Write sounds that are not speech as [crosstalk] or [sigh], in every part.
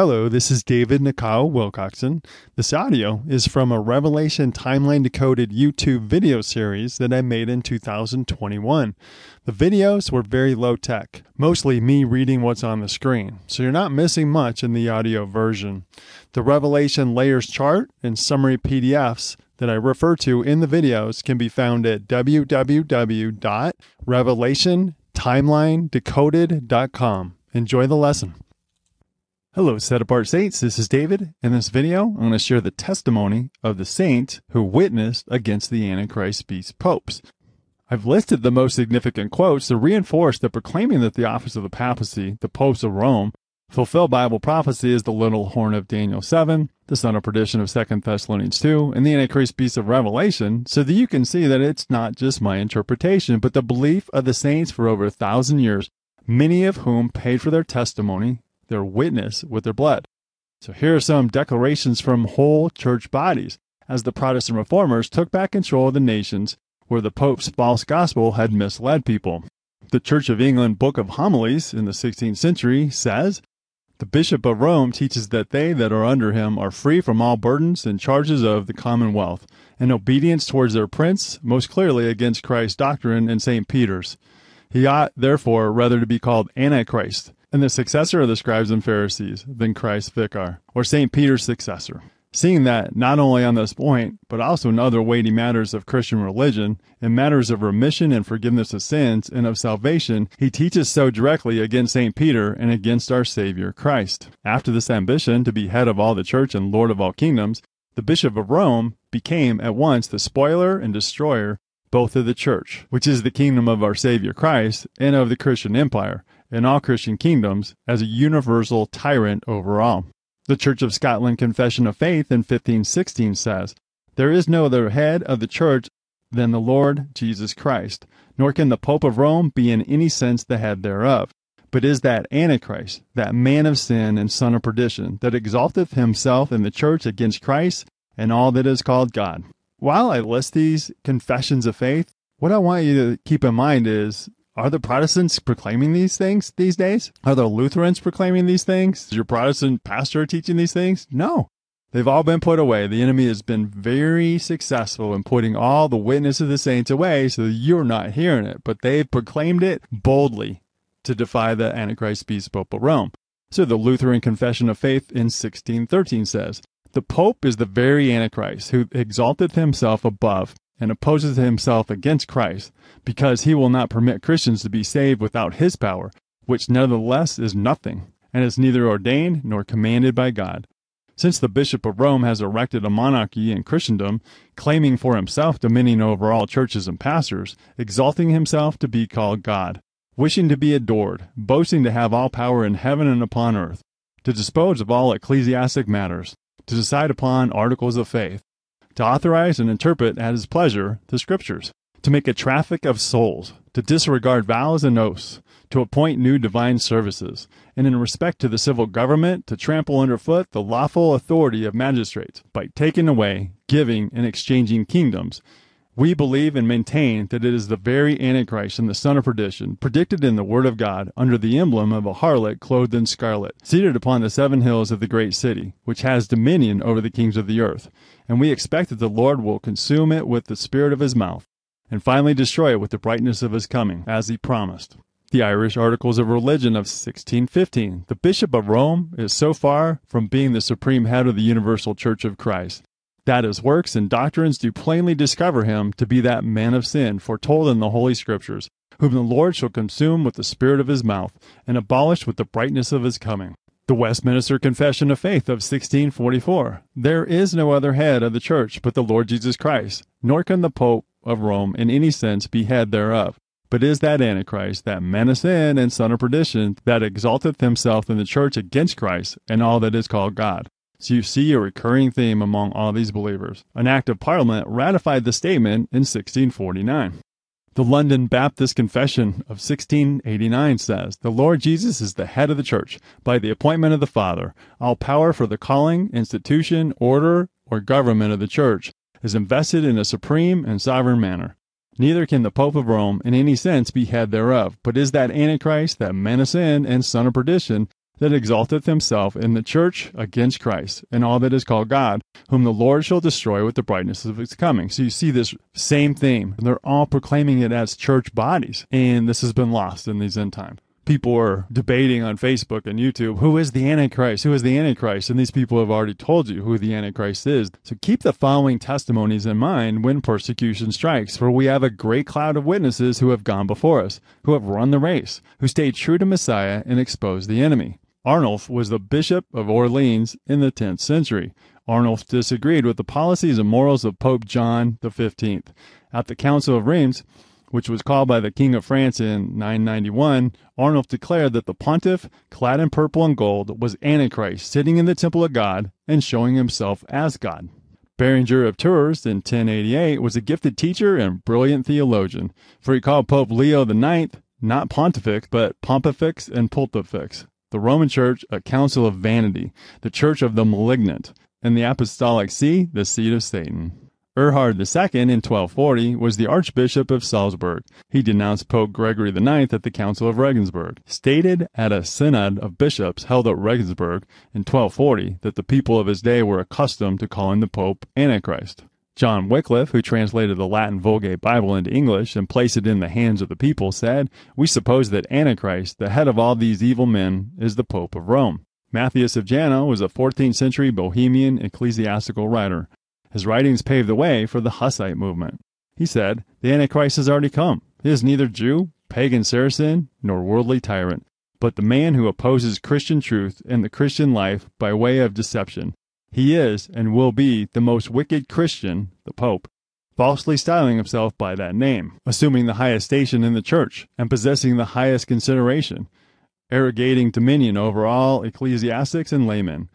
Hello, this is David Nikao Wilcoxson. This audio is from a Revelation Timeline Decoded YouTube video series that I made in 2021. The videos were very low tech, mostly me reading what's on the screen, so you're not missing much in the audio version. The Revelation Layers chart and summary PDFs that I refer to in the videos can be found at www.revelationtimelinedecoded.com. Enjoy the lesson. Hello, set apart saints. This is David. In this video, I'm going to share the testimony of the saint who witnessed against the Antichrist beast popes. I've listed the most significant quotes to reinforce that proclaiming that the office of the papacy, the popes of Rome, fulfill Bible prophecy is the little horn of Daniel 7, the son of perdition of 2 Thessalonians 2, and the Antichrist beast of Revelation, so that you can see that it's not just my interpretation, but the belief of the saints for over a thousand years, many of whom paid for their testimony their witness with their blood. So here are some declarations from whole church bodies as the Protestant reformers took back control of the nations where the Pope's false gospel had misled people. The Church of England Book of Homilies in the 16th century says, The Bishop of Rome teaches that they that are under him are free from all burdens and charges of the commonwealth, and obedience towards their prince, most clearly against Christ's doctrine and St. Peter's. He ought, therefore, rather to be called Antichrist, and the successor of the scribes and Pharisees than Christ's vicar, or St. Peter's successor. Seeing that, not only on this point, but also in other weighty matters of Christian religion, in matters of remission and forgiveness of sins and of salvation, he teaches so directly against St. Peter and against our Savior Christ. After this ambition to be head of all the church and Lord of all kingdoms, the Bishop of Rome became at once the spoiler and destroyer both of the church, which is the kingdom of our Savior Christ, and of the Christian empire, in all Christian kingdoms as a universal tyrant over all. The Church of Scotland Confession of Faith in 1516 says, There is no other head of the church than the Lord Jesus Christ, nor can the Pope of Rome be in any sense the head thereof, but is that Antichrist, that man of sin and son of perdition, that exalteth himself in the church against Christ and all that is called God. While I list these confessions of faith, what I want you to keep in mind is are the Protestants proclaiming these things these days? Are the Lutherans proclaiming these things? Is your Protestant pastor teaching these things? No. They've all been put away. The enemy has been very successful in putting all the witness of the saints away so that you're not hearing it, but they've proclaimed it boldly to defy the Antichrist beast Pope of Rome. So the Lutheran Confession of Faith in 1613 says, The Pope is the very Antichrist who exalted himself above and opposes himself against Christ, because he will not permit Christians to be saved without his power, which nevertheless is nothing, and is neither ordained nor commanded by God. Since the Bishop of Rome has erected a monarchy in Christendom, claiming for himself dominion over all churches and pastors, exalting himself to be called God, wishing to be adored, boasting to have all power in heaven and upon earth, to dispose of all ecclesiastic matters, to decide upon articles of faith, to authorize and interpret at his pleasure the Scriptures, to make a traffic of souls, to disregard vows and oaths, to appoint new divine services, and in respect to the civil government, to trample underfoot the lawful authority of magistrates by taking away, giving, and exchanging kingdoms, we believe and maintain that it is the very Antichrist and the son of perdition, predicted in the Word of God, under the emblem of a harlot clothed in scarlet, seated upon the seven hills of the great city, which has dominion over the kings of the earth. And we expect that the Lord will consume it with the spirit of his mouth, and finally destroy it with the brightness of his coming, as he promised. The Irish Articles of Religion of 1615. The Bishop of Rome is so far from being the supreme head of the universal Church of Christ that his works and doctrines do plainly discover him to be that man of sin foretold in the Holy Scriptures, whom the Lord shall consume with the spirit of his mouth, and abolish with the brightness of his coming. The Westminster Confession of Faith of 1644. There is no other head of the church but the Lord Jesus Christ, nor can the Pope of Rome in any sense be head thereof, but is that Antichrist, that man of sin and son of perdition, that exalteth himself in the church against Christ and all that is called God. So you see a recurring theme among all these believers. An act of parliament ratified the statement in 1649. The London Baptist Confession of 1689 says, The Lord Jesus is the head of the church by the appointment of the Father. All power for the calling, institution, order, or government of the church is invested in a supreme and sovereign manner. Neither can the Pope of Rome in any sense be head thereof, but is that Antichrist, that man of sin and son of perdition, that exalteth himself in the church against Christ and all that is called God, whom the Lord shall destroy with the brightness of his coming. So you see this same theme. They're all proclaiming it as church bodies, and this has been lost in these end times people are debating on Facebook and YouTube who is the Antichrist? Who is the Antichrist? And these people have already told you who the Antichrist is. So keep the following testimonies in mind when persecution strikes, for we have a great cloud of witnesses who have gone before us, who have run the race, who stayed true to Messiah and exposed the enemy. Arnulf was the Bishop of Orleans in the 10th century. Arnulf disagreed with the policies and morals of Pope John XV. At the Council of Reims, which was called by the King of France in 991, Arnulf declared that the pontiff, clad in purple and gold, was Antichrist, sitting in the temple of God and showing himself as God. Berenger of Tours in 1088 was a gifted teacher and brilliant theologian, for he called Pope Leo IX not pontifex, but pontifex and pultifex. The Roman Church a council of vanity, the church of the malignant, and the Apostolic See the seat of Satan. Eberhard II in 1240 was the Archbishop of Salzburg. He denounced Pope Gregory IX at the Council of Regensburg, stated at a synod of bishops held at Regensburg in 1240 that the people of his day were accustomed to calling the Pope Antichrist. John Wycliffe, who translated the Latin Vulgate Bible into English and placed it in the hands of the people, said, We suppose that Antichrist, the head of all these evil men, is the Pope of Rome. Matthias of Janov was a 14th century Bohemian ecclesiastical writer. His writings paved the way for the Hussite movement. He said, The Antichrist has already come. He is neither Jew, pagan Saracen, nor worldly tyrant, but the man who opposes Christian truth and the Christian life by way of deception. He is and will be the most wicked Christian, the Pope, falsely styling himself by that name, assuming the highest station in the church and possessing the highest consideration, arrogating dominion over all ecclesiastics and laymen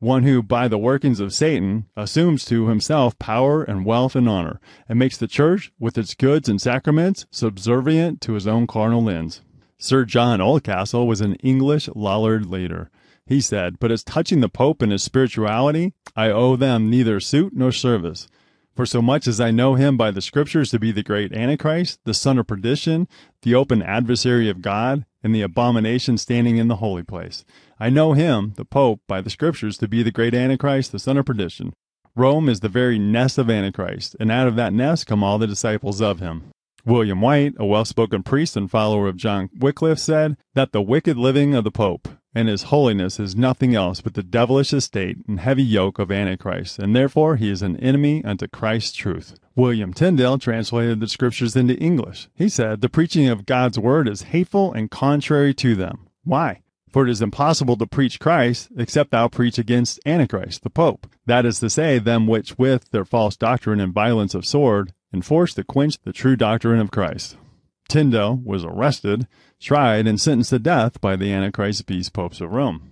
one who, by the workings of Satan, assumes to himself power and wealth and honor, and makes the church, with its goods and sacraments, subservient to his own carnal ends. Sir John Oldcastle was an English Lollard leader. He said, But as touching the Pope and his spirituality, I owe them neither suit nor service. For so much as I know him by the Scriptures to be the great Antichrist, the son of perdition, the open adversary of God, and the abomination standing in the holy place. I know him, the Pope, by the Scriptures to be the great Antichrist, the son of perdition. Rome is the very nest of Antichrist, and out of that nest come all the disciples of him. William White, a well spoken priest and follower of John Wycliffe, said that the wicked living of the Pope and his holiness is nothing else but the devilish estate and heavy yoke of Antichrist, and therefore he is an enemy unto Christ's truth. William Tyndale translated the scriptures into English. He said, The preaching of God's word is hateful and contrary to them. Why? For it is impossible to preach Christ except thou preach against Antichrist, the Pope. That is to say, them which with their false doctrine and violence of sword enforce to quench the true doctrine of Christ. Tyndale was arrested, tried, and sentenced to death by the Antichrist beast popes of Rome.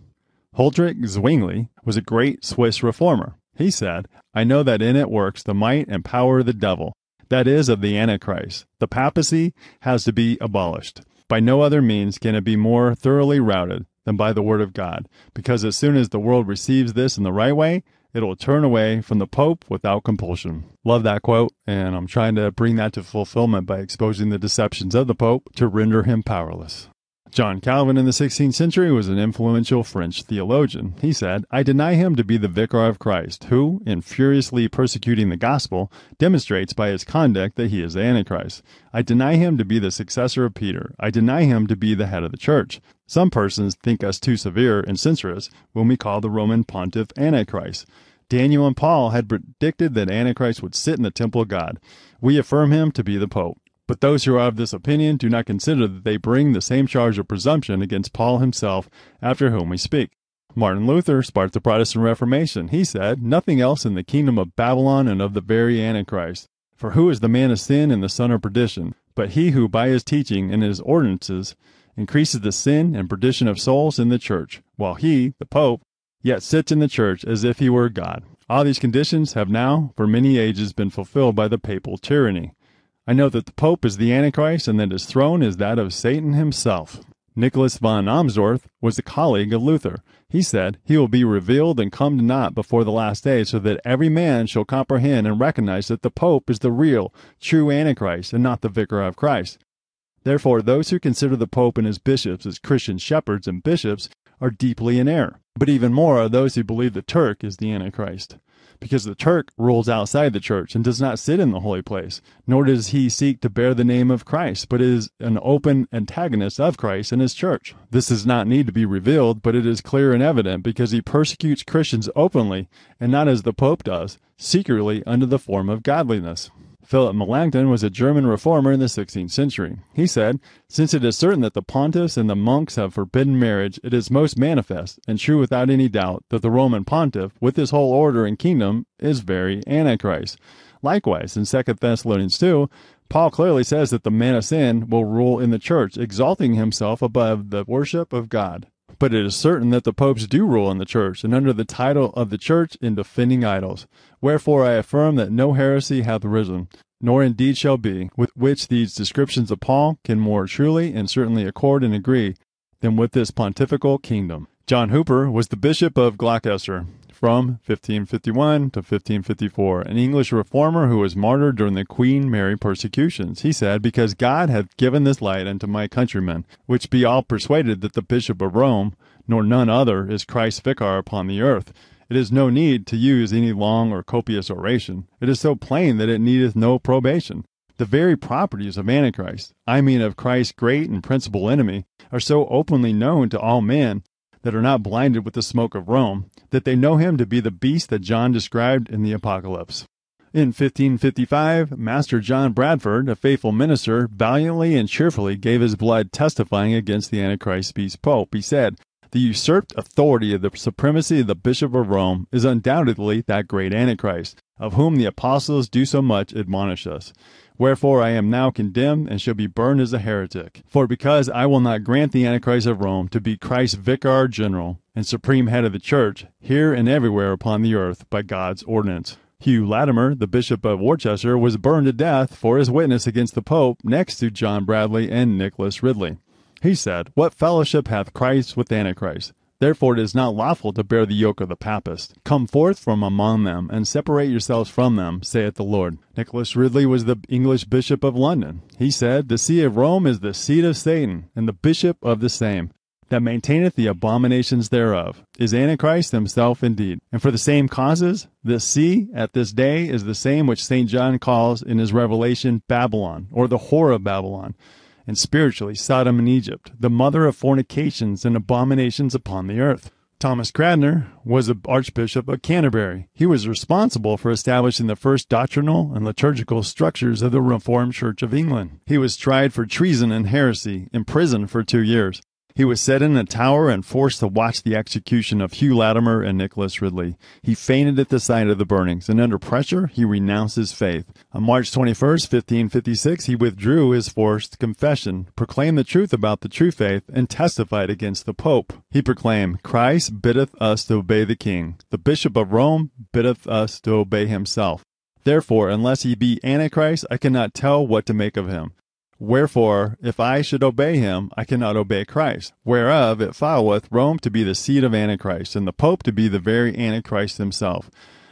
Huldrych Zwingli was a great Swiss reformer. He said, I know that in it works the might and power of the devil, that is, of the Antichrist. The papacy has to be abolished. By no other means can it be more thoroughly routed than by the word of God, because as soon as the world receives this in the right way, it will turn away from the Pope without compulsion. Love that quote, and I'm trying to bring that to fulfillment by exposing the deceptions of the Pope to render him powerless. John Calvin in the 16th century was an influential French theologian. He said, I deny him to be the vicar of Christ, who, in furiously persecuting the gospel, demonstrates by his conduct that he is the Antichrist. I deny him to be the successor of Peter. I deny him to be the head of the church. Some persons think us too severe and censorious when we call the Roman pontiff Antichrist. Daniel and Paul had predicted that Antichrist would sit in the temple of God. We affirm him to be the Pope. But those who are of this opinion do not consider that they bring the same charge of presumption against Paul himself, after whom we speak. Martin Luther sparked the Protestant Reformation. He said, Nothing else in the kingdom of Babylon and of the very Antichrist. For who is the man of sin and the son of perdition? But he who by his teaching and his ordinances increases the sin and perdition of souls in the church, while he, the Pope, yet sits in the church as if he were God. All these conditions have now, for many ages, been fulfilled by the papal tyranny. I know that the Pope is the Antichrist and that his throne is that of Satan himself. Nicholas von Amsdorf was a colleague of Luther. He said, He will be revealed and come to naught before the last day, so that every man shall comprehend and recognize that the Pope is the real, true Antichrist, and not the vicar of Christ. Therefore, those who consider the Pope and his bishops as Christian shepherds and bishops are deeply in error. But even more are those who believe the Turk is the Antichrist because the Turk rules outside the church and does not sit in the holy place, nor does he seek to bear the name of Christ, but is an open antagonist of Christ and his church. This does not need to be revealed, but it is clear and evident because he persecutes Christians openly and not as the Pope does, secretly under the form of godliness. Philip Melanchthon was a German reformer in the 16th century. He said, Since it is certain that the pontiffs and the monks have forbidden marriage, it is most manifest, and true without any doubt, that the Roman pontiff, with his whole order and kingdom, is very Antichrist. Likewise, in 2 Thessalonians 2, Paul clearly says that the man of sin will rule in the church, exalting himself above the worship of God. But it is certain that the popes do rule in the church, and under the title of the church in defending idols. Wherefore I affirm that no heresy hath risen, nor indeed shall be, with which these descriptions of Paul can more truly and certainly accord and agree than with this pontifical kingdom. John Hooper was the Bishop of Gloucester from 1551 to 1554, an English reformer who was martyred during the Queen Mary persecutions. He said, Because God hath given this light unto my countrymen, which be all persuaded that the Bishop of Rome, nor none other, is Christ's vicar upon the earth. It is no need to use any long or copious oration. It is so plain that it needeth no probation. The very properties of Antichrist, I mean of Christ's great and principal enemy, are so openly known to all men that are not blinded with the smoke of Rome, that they know him to be the beast that John described in the Apocalypse. In 1555, Master John Bradford, a faithful minister, valiantly and cheerfully gave his blood testifying against the Antichrist beast Pope. He said, The usurped authority of the supremacy of the Bishop of Rome is undoubtedly that great Antichrist, of whom the apostles do so much admonish us. Wherefore I am now condemned and shall be burned as a heretic. For because I will not grant the Antichrist of Rome to be Christ's vicar general and supreme head of the church, here and everywhere upon the earth, by God's ordinance. Hugh Latimer, the Bishop of Worcester, was burned to death for his witness against the Pope next to John Bradley and Nicholas Ridley. He said, What fellowship hath Christ with Antichrist? Therefore it is not lawful to bear the yoke of the papists. Come forth from among them, and separate yourselves from them, saith the Lord. Nicholas Ridley was the English Bishop of London. He said, The see of Rome is the seat of Satan, and the bishop of the same, that maintaineth the abominations thereof, is Antichrist himself indeed. And for the same causes, this see at this day is the same which St. John calls in his revelation Babylon, or the whore of Babylon and spiritually Sodom and Egypt, the mother of fornications and abominations upon the earth. Thomas Cranmer was the Archbishop of Canterbury. He was responsible for establishing the first doctrinal and liturgical structures of the Reformed Church of England. He was tried for treason and heresy, imprisoned for two years. He was set in a tower and forced to watch the execution of Hugh Latimer and Nicholas Ridley. He fainted at the sight of the burnings, and under pressure, he renounced his faith. On March 21, 1556, he withdrew his forced confession, proclaimed the truth about the true faith, and testified against the Pope. He proclaimed, Christ biddeth us to obey the King. The Bishop of Rome biddeth us to obey himself. Therefore, unless he be Antichrist, I cannot tell what to make of him. Wherefore, if I should obey him, I cannot obey Christ. Whereof it followeth Rome to be the seat of Antichrist, and the Pope to be the very Antichrist himself.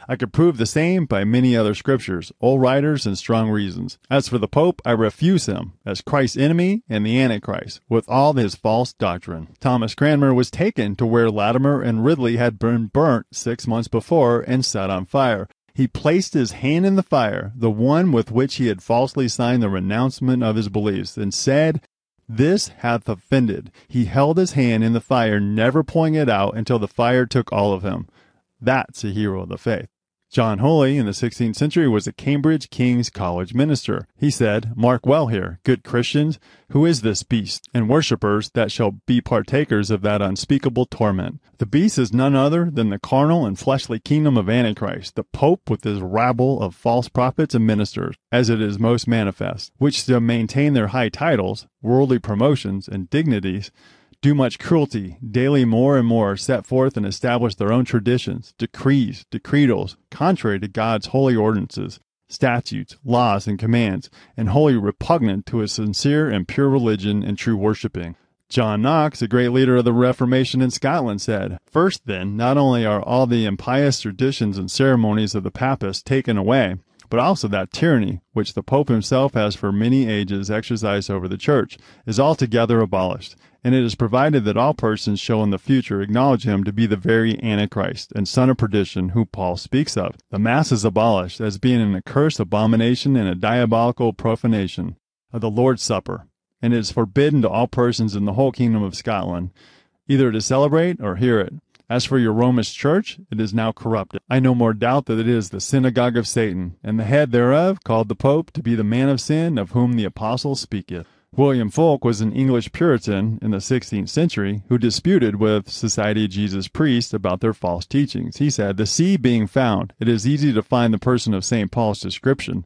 I could prove the same by many other scriptures, old writers, and strong reasons. As for the Pope, I refuse him as Christ's enemy and the Antichrist, with all his false doctrine. Thomas Cranmer was taken to where Latimer and Ridley had been burnt six months before and set on fire. He placed his hand in the fire, the one with which he had falsely signed the renouncement of his beliefs, and said, This hath offended. He held his hand in the fire, never pulling it out until the fire took all of him. That's a hero of the faith. John Holy in the 16th century was a Cambridge King's College minister. He said, Mark well here, good Christians, who is this beast, and worshippers that shall be partakers of that unspeakable torment? The beast is none other than the carnal and fleshly kingdom of Antichrist, the Pope with his rabble of false prophets and ministers, as it is most manifest, which to maintain their high titles, worldly promotions, and dignities, do much cruelty, daily more and more set forth and establish their own traditions, decrees, decretals, contrary to God's holy ordinances, statutes, laws, and commands, and wholly repugnant to a sincere and pure religion and true worshipping. John Knox, a great leader of the Reformation in Scotland, said, First, then, not only are all the impious traditions and ceremonies of the Papists taken away, but also that tyranny, which the Pope himself has for many ages exercised over the Church, is altogether abolished, and it is provided that all persons shall in the future acknowledge him to be the very Antichrist and son of perdition who Paul speaks of. The Mass is abolished as being an accursed abomination and a diabolical profanation of the Lord's Supper, and it is forbidden to all persons in the whole kingdom of Scotland either to celebrate or hear it. As for your Romish church, it is now corrupted. I no more doubt that it is the synagogue of Satan, and the head thereof, called the Pope, to be the man of sin, of whom the apostle speaketh. William Fulke was an English Puritan in the 16th century who disputed with Society of Jesus priests about their false teachings. He said, The see being found, it is easy to find the person of St. Paul's description,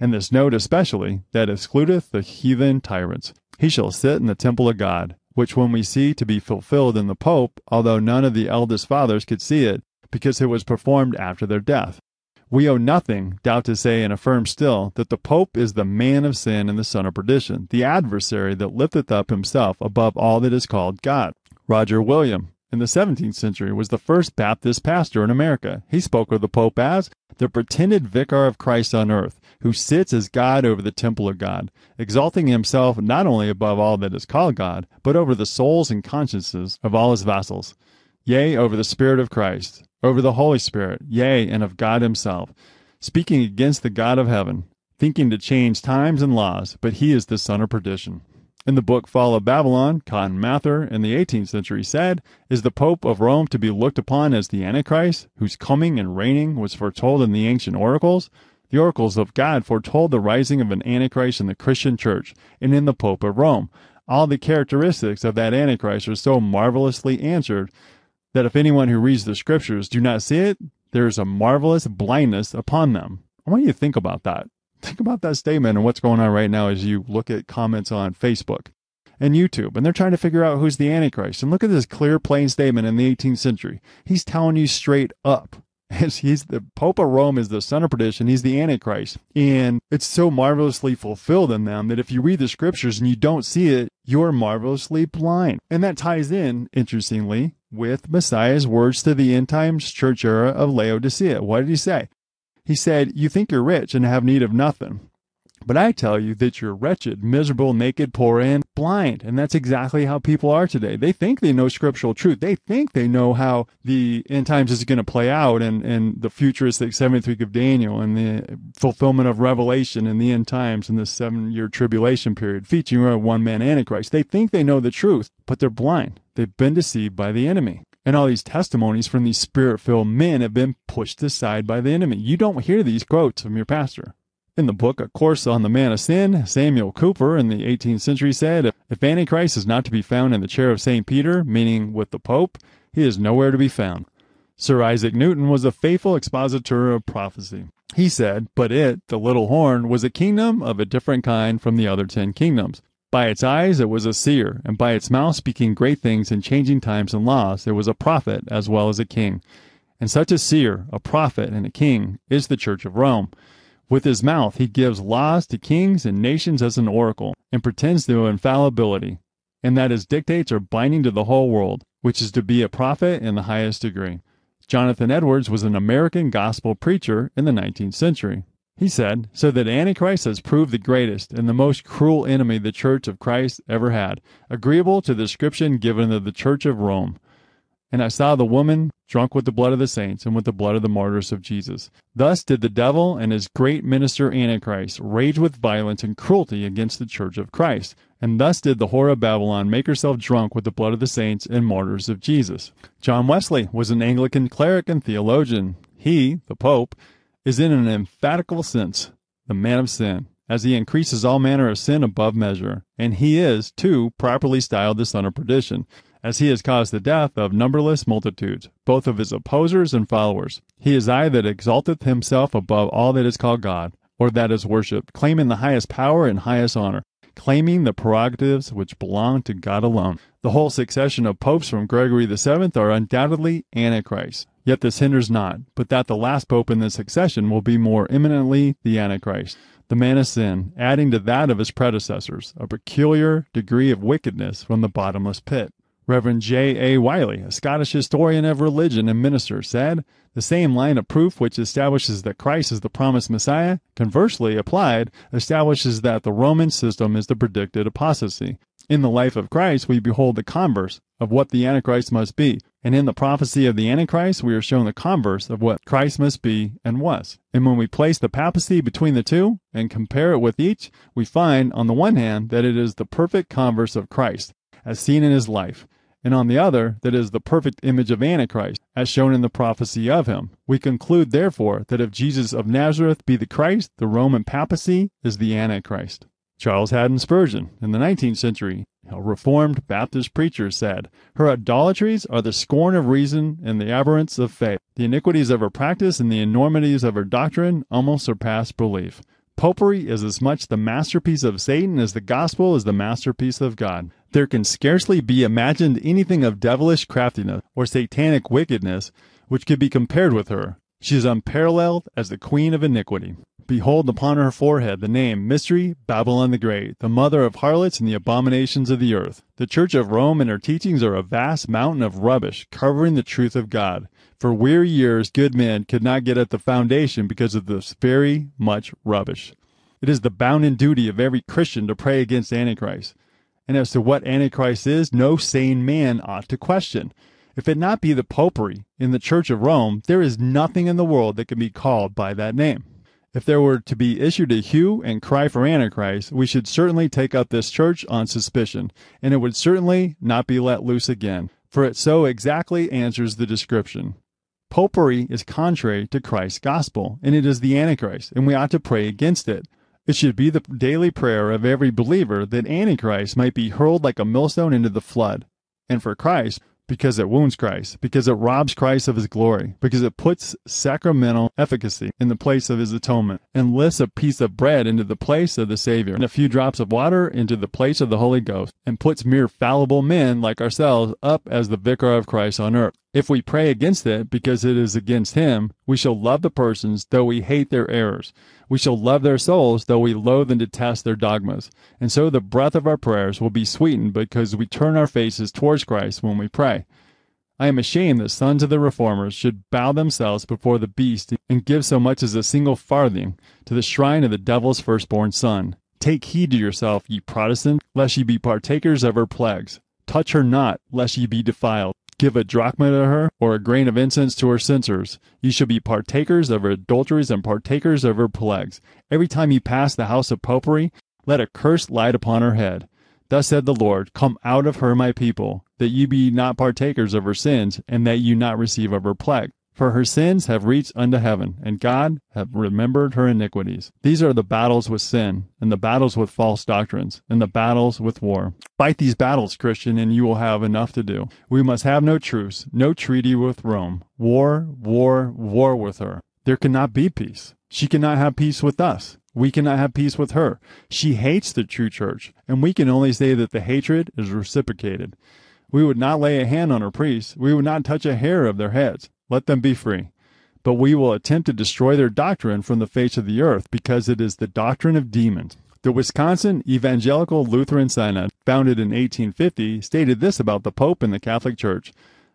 and this note especially, that excludeth the heathen tyrants. He shall sit in the temple of God, which when we see to be fulfilled in the Pope, although none of the eldest fathers could see it, because it was performed after their death. We owe nothing, doubt to say and affirm still, that the Pope is the man of sin and the son of perdition, the adversary that lifteth up himself above all that is called God. Roger William, in the 17th century, was the first Baptist pastor in America. He spoke of the Pope as the pretended vicar of Christ on earth, who sits as God over the temple of God, exalting himself not only above all that is called God, but over the souls and consciences of all his vassals, yea, over the Spirit of Christ, over the Holy Spirit, yea, and of God himself, speaking against the God of heaven, thinking to change times and laws, but he is the son of perdition. In the book Fall of Babylon, Cotton Mather in the 18th century said, Is the Pope of Rome to be looked upon as the Antichrist, whose coming and reigning was foretold in the ancient oracles? The oracles of God foretold the rising of an Antichrist in the Christian church and in the Pope of Rome. All the characteristics of that Antichrist are so marvelously answered that if anyone who reads the scriptures do not see it, there is a marvelous blindness upon them. I want you to think about that. Think about that statement and what's going on right now as you look at comments on Facebook and YouTube, and they're trying to figure out who's the Antichrist. And look at this clear, plain statement in the 18th century. He's telling you straight up. [laughs] He's the Pope of Rome is the son of perdition. He's the Antichrist. And it's so marvelously fulfilled in them that if you read the scriptures and you don't see it, you're marvelously blind. And that ties in, interestingly, with Messiah's words to the end times church era of Laodicea. What did he say? He said, You think you're rich and have need of nothing. But I tell you that you're wretched, miserable, naked, poor, and blind. And that's exactly how people are today. They think they know scriptural truth. They think they know how the end times is going to play out and, and the futuristic seventh week of Daniel and the fulfillment of Revelation and the end times and the seven year tribulation period featuring a one man Antichrist. They think they know the truth, but they're blind. They've been deceived by the enemy. And all these testimonies from these spirit filled men have been pushed aside by the enemy. You don't hear these quotes from your pastor. In the book, A Discourse on the Man of Sin, Samuel Cooper in the 18th century said, If Antichrist is not to be found in the chair of St. Peter, meaning with the Pope, he is nowhere to be found. Sir Isaac Newton was a faithful expositor of prophecy. He said, But it, the little horn, was a kingdom of a different kind from the other ten kingdoms. By its eyes it was a seer, and by its mouth speaking great things and changing times and laws, it was a prophet as well as a king. And such a seer, a prophet, and a king is the Church of Rome. With his mouth, he gives laws to kings and nations as an oracle, and pretends to infallibility, and that his dictates are binding to the whole world, which is to be a prophet in the highest degree. Jonathan Edwards was an American gospel preacher in the 19th century. He said, So that Antichrist has proved the greatest and the most cruel enemy the Church of Christ ever had, agreeable to the description given of the Church of Rome. And I saw the woman drunk with the blood of the saints and with the blood of the martyrs of Jesus. Thus did the devil and his great minister Antichrist rage with violence and cruelty against the church of Christ. And thus did the whore of Babylon make herself drunk with the blood of the saints and martyrs of Jesus. John Wesley was an Anglican cleric and theologian. He, the Pope, is in an emphatical sense the man of sin, as he increases all manner of sin above measure. And he is, too, properly styled the son of perdition as he has caused the death of numberless multitudes, both of his opposers and followers. He is I that exalteth himself above all that is called God, or that is worshipped, claiming the highest power and highest honor, claiming the prerogatives which belong to God alone. The whole succession of popes from Gregory VII are undoubtedly antichrists. Yet this hinders not, but that the last pope in the succession will be more eminently the Antichrist, the man of sin, adding to that of his predecessors a peculiar degree of wickedness from the bottomless pit. Reverend J. A. Wylie, a Scottish historian of religion and minister, said, The same line of proof which establishes that Christ is the promised Messiah, conversely applied, establishes that the Roman system is the predicted apostasy. In the life of Christ, we behold the converse of what the Antichrist must be, and in the prophecy of the Antichrist, we are shown the converse of what Christ must be and was. And when we place the papacy between the two and compare it with each, we find, on the one hand, that it is the perfect converse of Christ, as seen in his life, and on the other, that is the perfect image of Antichrist, as shown in the prophecy of him. We conclude, therefore, that if Jesus of Nazareth be the Christ, the Roman papacy is the Antichrist. Charles Haddon Spurgeon, in the 19th century, a Reformed Baptist preacher, said, Her idolatries are the scorn of reason and the aberrance of faith. The iniquities of her practice and the enormities of her doctrine almost surpass belief. Popery is as much the masterpiece of Satan as the gospel is the masterpiece of God. There can scarcely be imagined anything of devilish craftiness or satanic wickedness which could be compared with her. She is unparalleled as the queen of iniquity. Behold upon her forehead the name Mystery, Babylon the Great, the mother of harlots and the abominations of the earth. The Church of Rome and her teachings are a vast mountain of rubbish covering the truth of God. For weary years, good men could not get at the foundation because of this very much rubbish. It is the bounden duty of every Christian to pray against Antichrist. And as to what Antichrist is, no sane man ought to question. If it not be the popery in the Church of Rome, there is nothing in the world that can be called by that name. If there were to be issued a hue and cry for Antichrist, we should certainly take up this church on suspicion, and it would certainly not be let loose again, for it so exactly answers the description. Popery is contrary to Christ's gospel, and it is the Antichrist, and we ought to pray against it. It should be the daily prayer of every believer that Antichrist might be hurled like a millstone into the flood, and for Christ because it wounds Christ, because it robs Christ of his glory, because it puts sacramental efficacy in the place of his atonement, and lifts a piece of bread into the place of the Savior, and a few drops of water into the place of the Holy Ghost, and puts mere fallible men like ourselves up as the vicar of Christ on earth. If we pray against it because it is against him, we shall love the persons though we hate their errors. We shall love their souls though we loathe and detest their dogmas. And so the breath of our prayers will be sweetened because we turn our faces towards Christ when we pray. I am ashamed that sons of the reformers should bow themselves before the beast and give so much as a single farthing to the shrine of the devil's firstborn son. Take heed to yourself, ye Protestants, lest ye be partakers of her plagues. Touch her not, lest ye be defiled. Give a drachma to her, or a grain of incense to her censers. You shall be partakers of her adulteries and partakers of her plagues. Every time you pass the house of popery, let a curse light upon her head. Thus said the Lord, Come out of her, my people, that ye be not partakers of her sins, and that ye not receive of her plague. For her sins have reached unto heaven, and God hath remembered her iniquities. These are the battles with sin, and the battles with false doctrines, and the battles with war. Fight these battles, Christian, and you will have enough to do. We must have no truce, no treaty with Rome. War, war, war with her. There cannot be peace. She cannot have peace with us. We cannot have peace with her. She hates the true church, and we can only say that the hatred is reciprocated. We would not lay a hand on our priests. We would not touch a hair of their heads. Let them be free. But we will attempt to destroy their doctrine from the face of the earth because it is the doctrine of demons. The Wisconsin Evangelical Lutheran Synod, founded in 1850, stated this about the Pope and the Catholic Church.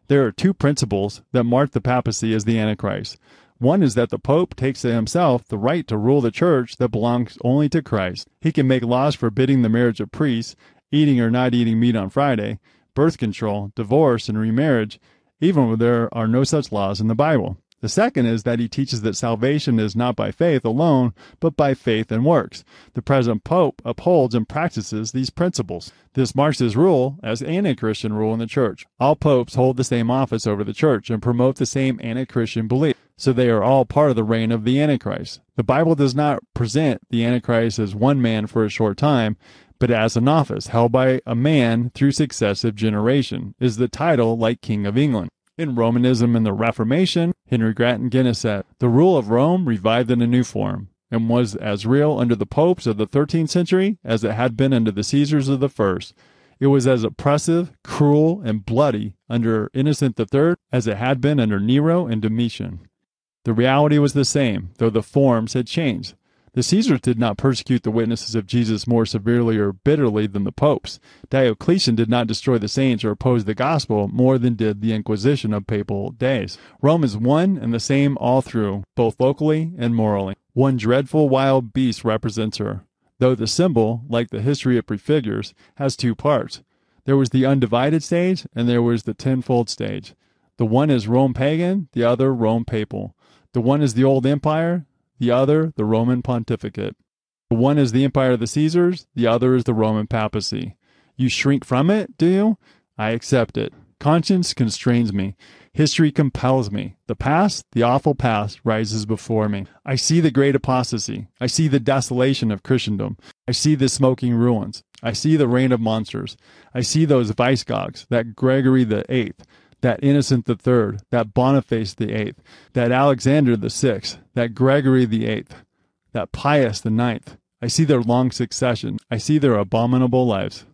There are two principles that mark the papacy as the Antichrist. One is that the Pope takes to himself the right to rule the church that belongs only to Christ. He can make laws forbidding the marriage of priests, eating or not eating meat on Friday, birth control, divorce, and remarriage, even when there are no such laws in the Bible. The second is that he teaches that salvation is not by faith alone, but by faith and works. The present Pope upholds and practices these principles. This marks his rule as anti-Christian rule in the church. All popes hold the same office over the church and promote the same anti-Christian belief, so they are all part of the reign of the Antichrist. The Bible does not present the Antichrist as one man for a short time, but as an office held by a man through successive generation. Is the title like King of England? In Romanism and the Reformation, Henry Grattan Guinness said, the rule of Rome revived in a new form, and was as real under the popes of the 13th century as it had been under the Caesars of the first. It was as oppressive, cruel, and bloody under Innocent III as it had been under Nero and Domitian. The reality was the same, though the forms had changed. The Caesars did not persecute the witnesses of Jesus more severely or bitterly than the popes. Diocletian did not destroy the saints or oppose the gospel more than did the Inquisition of papal days. Rome is one and the same all through, both locally and morally. One dreadful wild beast represents her, though the symbol, like the history it prefigures, has two parts. There was the undivided stage and there was the tenfold stage. The one is Rome pagan, the other Rome papal. The one is the old empire, the other the Roman pontificate. The one is the empire of the Caesars, the other is the Roman papacy. You shrink from it, do you? I accept it. Conscience constrains me. History compels me. The past, the awful past, rises before me. I see the great apostasy. I see the desolation of Christendom. I see the smoking ruins. I see the reign of monsters. I see those vicegogs, that Gregory the Eighth, that Innocent the Third, that Boniface the Eighth, that Alexander the Sixth, that Gregory the Eighth, that Pius the Ninth. I see their long succession. I see their abominable lives.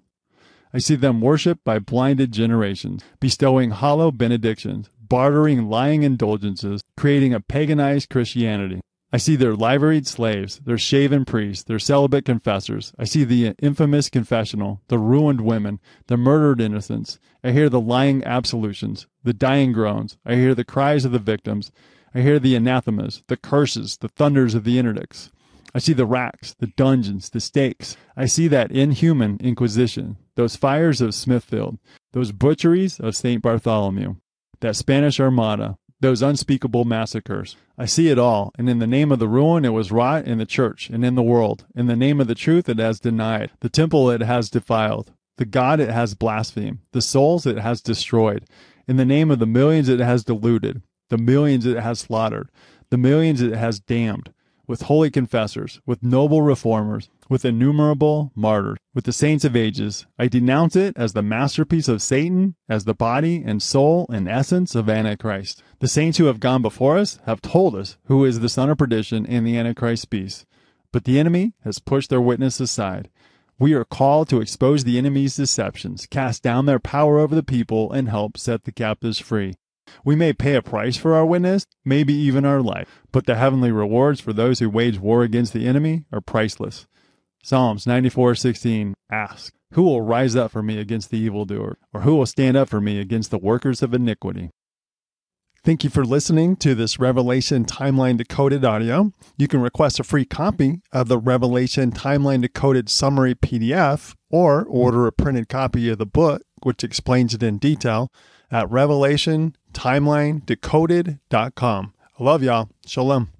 I see them worshipped by blinded generations, bestowing hollow benedictions, bartering lying indulgences, creating a paganized Christianity. I see their liveried slaves, their shaven priests, their celibate confessors. I see the infamous confessional, the ruined women, the murdered innocents. I hear the lying absolutions, the dying groans. I hear the cries of the victims. I hear the anathemas, the curses, the thunders of the interdicts. I see the racks, the dungeons, the stakes. I see that inhuman Inquisition, those fires of Smithfield, those butcheries of St. Bartholomew, that Spanish Armada, those unspeakable massacres. I see it all, and in the name of the ruin it was wrought in the church and in the world. In the name of the truth it has denied, the temple it has defiled, the God it has blasphemed, the souls it has destroyed. In the name of the millions it has deluded, the millions it has slaughtered, the millions it has damned with holy confessors, with noble reformers, with innumerable martyrs, with the saints of ages. I denounce it as the masterpiece of Satan, as the body and soul and essence of Antichrist. The saints who have gone before us have told us who is the son of perdition and the Antichrist beast. But the enemy has pushed their witness aside. We are called to expose the enemy's deceptions, cast down their power over the people, and help set the captives free. We may pay a price for our witness, maybe even our life, but the heavenly rewards for those who wage war against the enemy are priceless. Psalms 94:16 asks, Who will rise up for me against the evildoer, or who will stand up for me against the workers of iniquity? Thank you for listening to this Revelation Timeline Decoded audio. You can request a free copy of the Revelation Timeline Decoded Summary PDF or order a printed copy of the book, which explains it in detail, at revelationtimelinedecoded.com. I love y'all. Shalom.